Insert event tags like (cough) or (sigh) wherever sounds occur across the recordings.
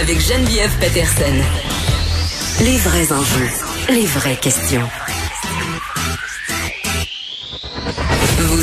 Avec Geneviève Peterson. Les vrais enjeux, les vraies questions.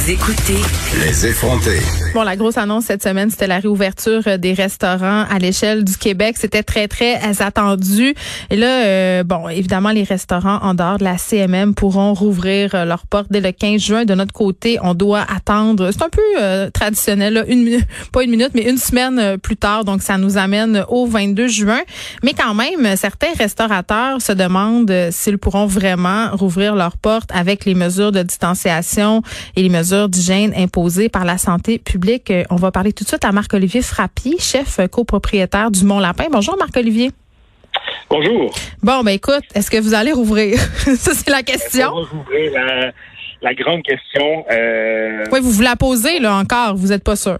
Vous écoutez Les effronter. Bon, la grosse annonce cette semaine, c'était la réouverture euh, des restaurants à l'échelle du Québec. C'était très, très attendu. Et là, euh, bon, évidemment, les restaurants en dehors de la CMM pourront rouvrir euh, leurs portes dès le 15 juin. De notre côté, on doit attendre, c'est un peu traditionnel, là, une (laughs) pas une minute, mais une semaine plus tard. Donc, ça nous amène au 22 juin. Mais quand même, certains restaurateurs se demandent s'ils pourront vraiment rouvrir leurs portes avec les mesures de distanciation et les mesures d'hygiène imposées par la santé publique. Euh, on va parler tout de suite à Marc-Olivier Frappier, chef copropriétaire du Mont-Lapin. Bonjour Marc-Olivier. Bonjour. Bon, ben écoute, est-ce que vous allez rouvrir? (laughs) Ça, c'est la question. On va rouvrir la, grande question. Euh, oui, vous vous la posez, là, encore. Vous n'êtes pas sûr.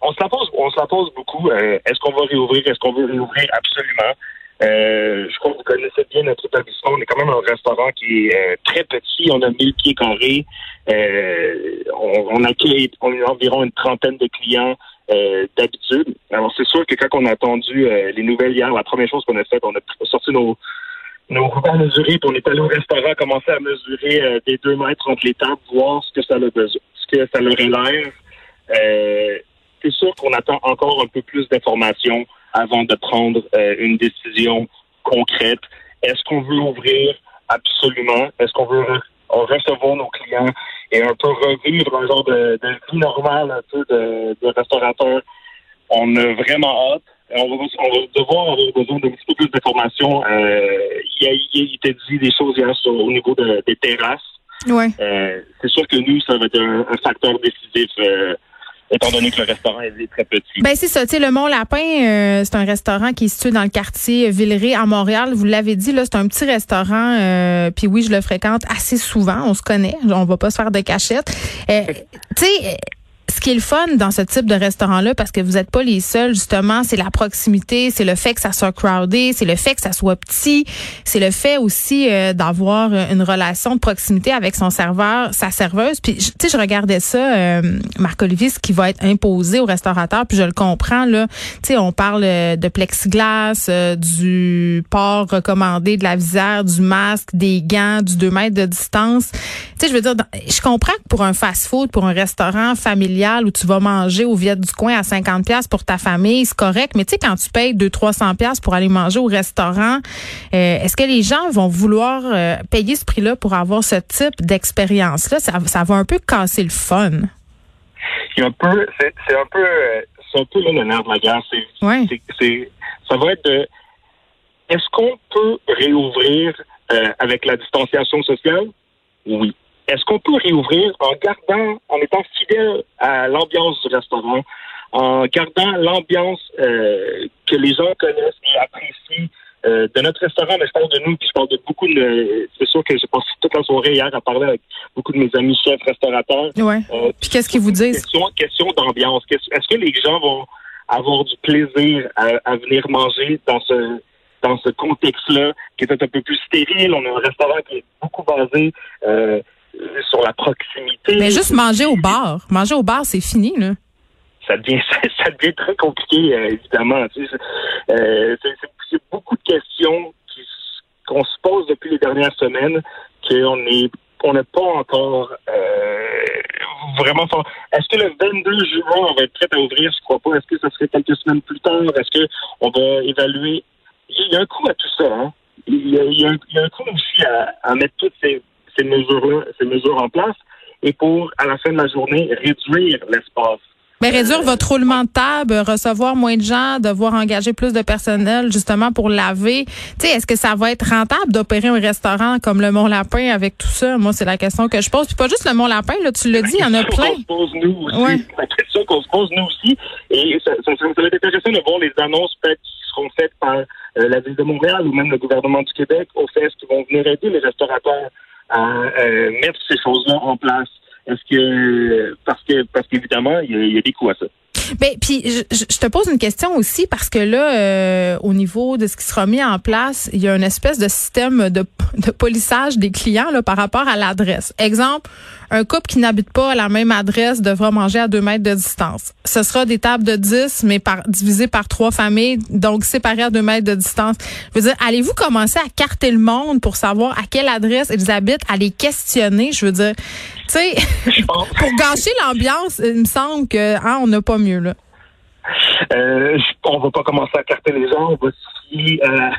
On, se la pose, on se la pose beaucoup. Euh, est-ce qu'on va réouvrir? Est-ce qu'on veut réouvrir? Absolument. Je crois que vous connaissez bien notre établissement. On est quand même un restaurant qui est très petit. On a 1000 pieds carrés. Euh, on, on, accueille environ une trentaine de clients euh, d'habitude. Alors c'est sûr que quand on a attendu euh, les nouvelles hier, la première chose qu'on a faite, on a sorti nos nos mesurer, puis on est allé au restaurant, commencer à mesurer des deux mètres entre les tables, voir ce que ça a besoin, ce que ça leur l'air. c'est sûr qu'on attend encore un peu plus d'informations avant de prendre une décision concrète. Est-ce qu'on veut ouvrir? Absolument? Est-ce qu'on veut recevoir nos clients et un peu revivre un genre de, vie normale un peu de, de restaurateur? On a vraiment hâte. On va, on va devoir avoir besoin d'un petit peu plus d'informations. Euh, il, il était dit des choses hier sur, au niveau des terrasses. Ouais. Euh, c'est sûr que nous, ça va être un, facteur décisif. Euh, étant donné que le restaurant est très petit. Ben c'est ça, tu sais, le Mont Lapin, euh, c'est un restaurant qui est situé dans le quartier Villeray à Montréal. Vous l'avez dit, là, c'est un petit restaurant. Euh, puis oui, je le fréquente assez souvent. On se connaît, on va pas se faire de cachette. Euh, tu sais qui est le fun dans ce type de restaurant-là, parce que vous n'êtes pas les seuls, justement, c'est la proximité, c'est le fait que ça soit crowded, c'est le fait que ça soit petit, c'est le fait aussi euh, d'avoir une relation de proximité avec son serveur, sa serveuse. Puis, tu sais, je regardais ça, euh, Marc-Olivier, ce qui va être imposé au restaurateur, puis je le comprends, là. Tu sais, on parle euh, de plexiglas, du port recommandé de la visière, du masque, des gants, du 2 mètres de distance. Tu sais, je veux dire, je comprends que pour un fast-food, pour un restaurant familial, où tu vas manger au Viet du coin à 50 pièces pour ta famille, c'est correct. Mais tu sais, quand tu payes 200-300 pièces pour aller manger au restaurant, euh, est-ce que les gens vont vouloir euh, payer ce prix-là pour avoir ce type d'expérience-là? Ça, ça va un peu casser le fun. C'est un peu, c'est un peu, c'est un peu le nerf de la guerre. C'est, ça va être de, est-ce qu'on peut réouvrir euh, avec la distanciation sociale? Oui. Est-ce qu'on peut réouvrir en gardant, en étant fidèle à l'ambiance du restaurant, en gardant l'ambiance euh, que les gens connaissent et apprécient euh, de notre restaurant, mais je parle de nous, puis je parle de beaucoup de. C'est sûr que j'ai passé toute la soirée hier à parler avec beaucoup de mes amis chefs restaurateurs. Ouais. Euh, puis qu'est-ce qu'ils vous disent? Question, question d'ambiance. Est-ce que les gens vont avoir du plaisir à, à venir manger dans ce dans ce contexte-là, qui est un peu plus stérile? On a un restaurant qui est beaucoup basé euh, sur la proximité. Mais juste manger au bar. Manger au bar, c'est fini, là. Ça devient, (laughs) ça, devient très compliqué, euh, évidemment. euh, c'est beaucoup de questions qu'on se pose depuis les dernières semaines qu'on est on n'est pas encore euh, vraiment fort. Est-ce que le 22 juin, on va être prêt à ouvrir? Je crois pas. Est-ce que ça serait quelques semaines plus tard? Est-ce qu'on va évaluer? Il y a un coût à tout ça. Hein? Il, y a, il, y a un, il, y a, un, coût aussi à, à mettre toutes ces ces mesures-là, ces mesures en place, et pour, à la fin de la journée, réduire l'espace Mais réduire votre roulement de table, recevoir moins de gens, devoir engager plus de personnel justement pour laver. Tu sais, est-ce que ça va être rentable d'opérer un restaurant comme le Mont Lapin avec tout ça? Moi, c'est la question que je pose. Puis pas juste le Mont Lapin, là, tu l'as dit, il y en a plein. qu'on se pose nous aussi. Ouais. La question qu'on se pose nous aussi. Et ça, ça, ça, va être intéressant de voir les annonces faites qui seront faites par euh, la ville de Montréal ou même le gouvernement du Québec au fait qui vont venir aider les restaurateurs à euh, mettre ces choses-là en place. Est-ce que parce que parce qu'évidemment, il y, a- des coûts à ça. Ben, puis je- je te pose une question aussi parce que là, euh, au niveau de ce qui sera mis en place, il y a une espèce de système de, de polissage des clients là, par rapport à l'adresse. Exemple, un couple qui n'habite pas à la même adresse devra manger à deux mètres de distance. Ce sera des tables de 10, mais par, divisées par trois familles, donc séparées à deux mètres de distance. Je veux dire, allez-vous commencer à carter le monde pour savoir à quelle adresse ils habitent, à les questionner? Je veux dire, tu sais, (laughs) pour gâcher l'ambiance, il me semble que hein, on n'a pas mieux là. Euh, on va pas commencer à carter les gens, on va se fier, euh,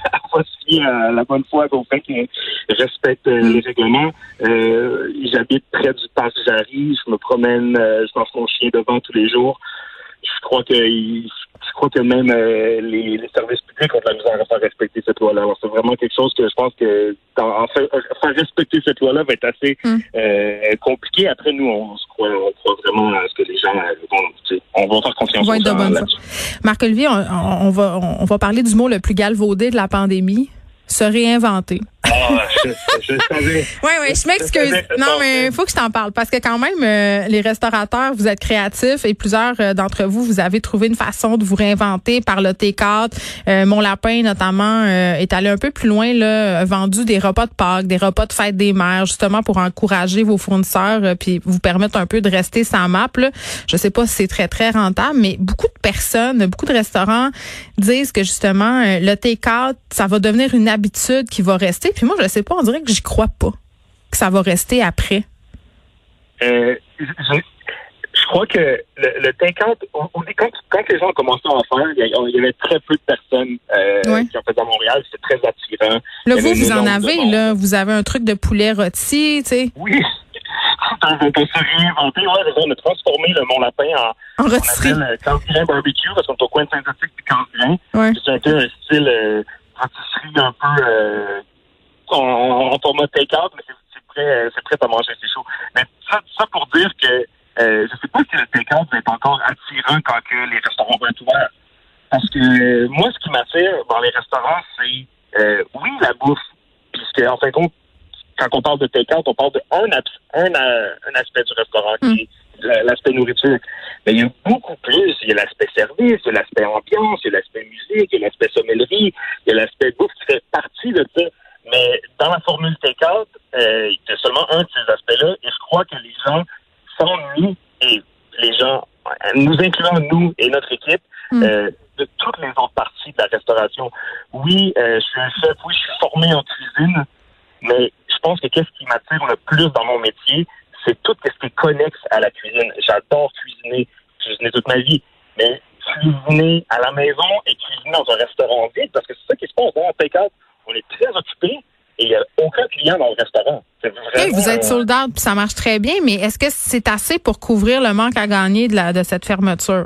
(laughs) à la bonne foi au fait qu'ils respectent euh, les règlements. Euh, J'habite près du parc Jarry, je me promène, euh, je lance mon chien devant tous les jours. Je crois que je crois que même euh, les, les services publics ont de la misère à faire respecter cette loi-là. Alors c'est vraiment quelque chose que je pense que en fait, faire respecter cette loi-là va être assez Mm. euh, compliqué. Après nous, on se croit, on croit vraiment à ce que les gens euh, vont, tu sais, on va faire confiance aux être de gens bonne là-dessus. Marc-Olivier, on, va, on va parler du mot le plus galvaudé de la pandémie, se réinventer. Ah, je, je savais. Oui, oui, je m'excuse. Non, mais il faut que je t'en parle parce que quand même, euh, les restaurateurs, vous êtes créatifs et plusieurs euh, d'entre vous, vous avez trouvé une façon de vous réinventer par le T4. Euh, Mon lapin, notamment, est allé un peu plus loin, là, vendu des repas de Pâques, des repas de fête des mères, justement pour encourager vos fournisseurs puis vous permettre un peu de rester sans map. Là. Je sais pas si c'est très, très rentable, mais beaucoup de personnes, beaucoup de restaurants disent que justement, le T4, ça va devenir une habitude qui va rester. Puis moi, je sais pas, on dirait que j'y crois pas que ça va rester après. Euh, je, crois que le, le quand, quand les gens ont commencé à en faire, il y, avait très peu de personnes euh, Ouais. qui en faisaient à Montréal. C'était très attirant. Là, vous, vous en avez, là. Vous avez un truc de poulet rôti, tu sais, Oui. on peut se réinventer. Ouais, on a transformé le Mont Lapin en en on rôtisserie. appelle euh, Barbecue parce qu'on est au coin de Saint-Zotique puis Casse-Grain. Ouais. C'est un peu un style euh, pâtisserie un peu en, en format take-out, mais c'est prêt, euh, c'est prêt à manger, c'est chaud. Mais ça, ça pour dire que euh, je sais pas si le take-out va être encore attirant quand que les restaurants vont être ouverts. Parce que euh, moi, ce qui m'attire dans les restaurants, c'est euh, oui, la bouffe. Puisque en fin de compte, quand on parle de take-out, on parle de un, abs- un, euh, un aspect du restaurant qui est la- l'aspect nourriture. Mais il y a beaucoup plus. Il y a l'aspect service, il y a l'aspect ambiance, il y a l'aspect musique, il y a l'aspect sommellerie, il y a l'aspect bouffe qui fait partie de ça. Mais dans la formule take-out, euh, il y a seulement un de ces aspects-là. Et je crois que les gens s'ennuient, et les gens, nous incluant nous et notre équipe, Mm. euh, de toutes les autres parties de la restauration. Oui, euh, je suis un chef, oui, je suis formé en cuisine, mais je pense que qu'est-ce qui m'attire le plus dans mon métier, c'est tout ce qui est connexe à la cuisine. J'adore cuisiner, cuisiner toute ma vie, mais cuisiner à la maison et cuisiner dans un restaurant vide, parce que c'est ça qui se passe dans un take-out. On est très occupé et il n'y a aucun client dans le restaurant. Vous êtes euh, sold out, puis ça marche très bien, mais est-ce que c'est assez pour couvrir le manque à gagner de, la, de cette fermeture?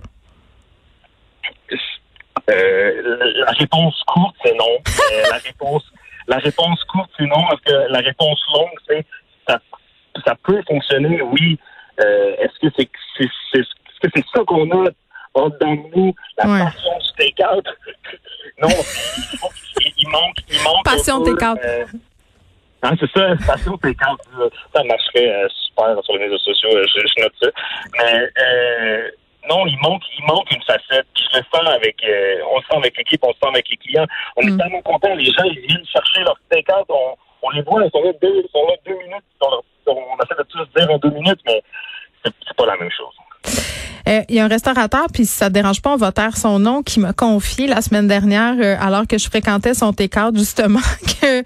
Euh, la réponse courte, c'est non. Euh, la réponse, (laughs) la réponse courte, c'est non, parce que la réponse longue, c'est ça, ça peut fonctionner, oui. Euh, est-ce que c'est c'est c'est est-ce que c'est ça qu'on a de nous, la Ouais. passion du take-out? (laughs) non, il, il- manque, il manque. Passion take-out. euh, Hein, c'est ça, passion take-out. là. Ça marcherait euh, super sur les réseaux sociaux, euh, je, je note ça. Mais euh, non, il manque, il manque une facette. Je le sens avec, on le sent avec l'équipe, on le sent avec les clients. On Mm. est tellement contents. Les gens, ils viennent chercher leur take-out. On, on les voit, ils sont là deux, ils sont là deux minutes. ils sont là- on essaie de tous dire en deux minutes, mais c'est pas la même chose. Euh, Il y a un restaurateur, puis si ça te dérange pas, on va taire son nom, qui m'a confié la semaine dernière, euh, alors que je fréquentais son T4, justement, (laughs) que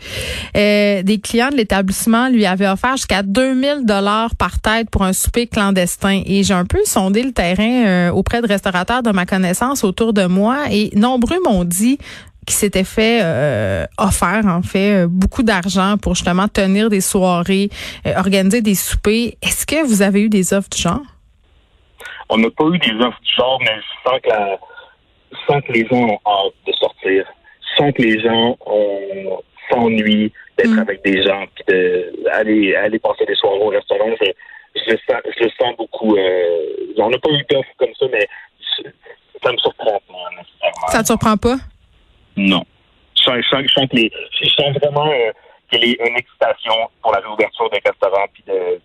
euh, des clients de l'établissement lui avaient offert jusqu'à 2000 dollars par tête pour un souper clandestin. Et j'ai un peu sondé le terrain auprès de restaurateurs de ma connaissance autour de moi, et nombreux m'ont dit qui s'était fait euh, offert en fait beaucoup d'argent pour justement tenir des soirées, organiser des soupers. Est-ce que vous avez eu des offres du genre? On n'a pas eu des offres du genre, mais je sens que, la, je sens que les gens ont hâte de sortir. Je sens que les gens ont, s'ennuient d'être Mm. avec des gens, puis d'aller aller passer des soirées au restaurant. Je, je, sens, je le sens beaucoup. Euh, on n'a pas eu d'offres comme ça, mais je- ça me surprend pas nécessairement. Ça te surprend pas? Non. Je sens, je sens, je sens que les, je sens vraiment euh, qu'il y a une excitation pour la réouverture des restaurants puis de,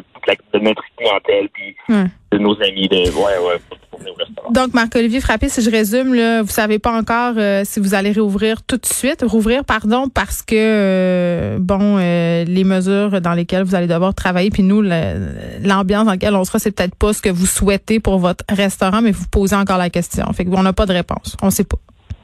de, notre clientèle puis Ouais. de nos amis de ouais ouais pour, venir au restaurant. Donc, Marc-Olivier Frappé, si je résume, là, vous savez pas encore euh, si vous allez réouvrir tout de suite, rouvrir, pardon, parce que, euh, bon, euh, les mesures dans lesquelles vous allez devoir travailler, puis nous, l'ambiance dans laquelle on sera, c'est peut-être pas ce que vous souhaitez pour votre restaurant, mais vous posez encore la question. Fait qu'on n'a pas de réponse. On sait pas.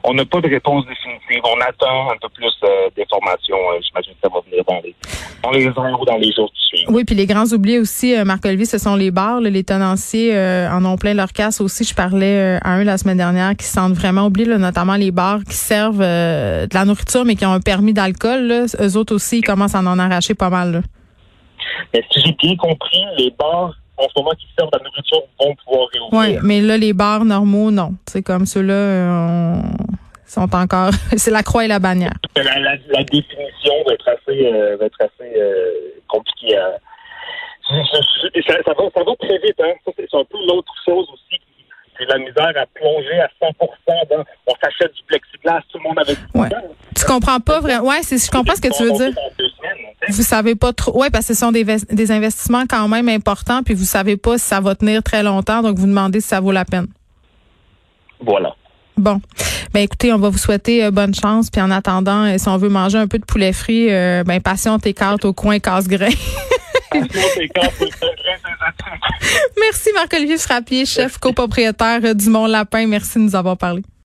On n'a pas de réponse définitive. On attend un peu plus euh, d'informations. Euh, J'imagine que ça va venir dans les, dans les heures ou dans les jours qui suivent. Oui, puis les grands oubliés aussi, euh, Marc-Olivier, ce sont les bars. là. les tenanciers en ont plein leur casse aussi. Je parlais à un la semaine dernière qui se sentent vraiment oubliés, là, notamment les bars qui servent de la nourriture, mais qui ont un permis d'alcool. Eux autres aussi, ils commencent à en arracher pas mal. là. Mais si j'ai bien compris, les bars en ce moment qui servent de la nourriture vont pouvoir Oui, réouvrir. mais là, les bars normaux, non. C'est comme ceux-là, euh, on- sont encore... (laughs) c'est la croix et la bannière. La, la, la définition va être assez, euh, va être assez euh, compliquée à. Ça, ça va, ça va très vite, hein. C'est un peu l'autre chose aussi c'est la misère à plonger à 100 dans. On s'achète du plexiglas, tout le monde avec du Ouais. Tu comprends pas vraiment. Ouais, c'est, je comprends ce que tu veux dire. Vous savez pas trop. Ouais, parce que ce sont des, ves- des investissements quand même importants, puis vous savez pas si ça va tenir très longtemps, donc vous demandez si ça vaut la peine. Voilà. Bon, ben écoutez, on va vous souhaiter euh, bonne chance, puis en attendant, euh, si on veut manger un peu de poulet frit, euh, ben passion tes cartes au coin casse-grain. (laughs) Merci Marc-Olivier Frappier, chef copropriétaire du Mont Lapin. Merci de nous avoir parlé.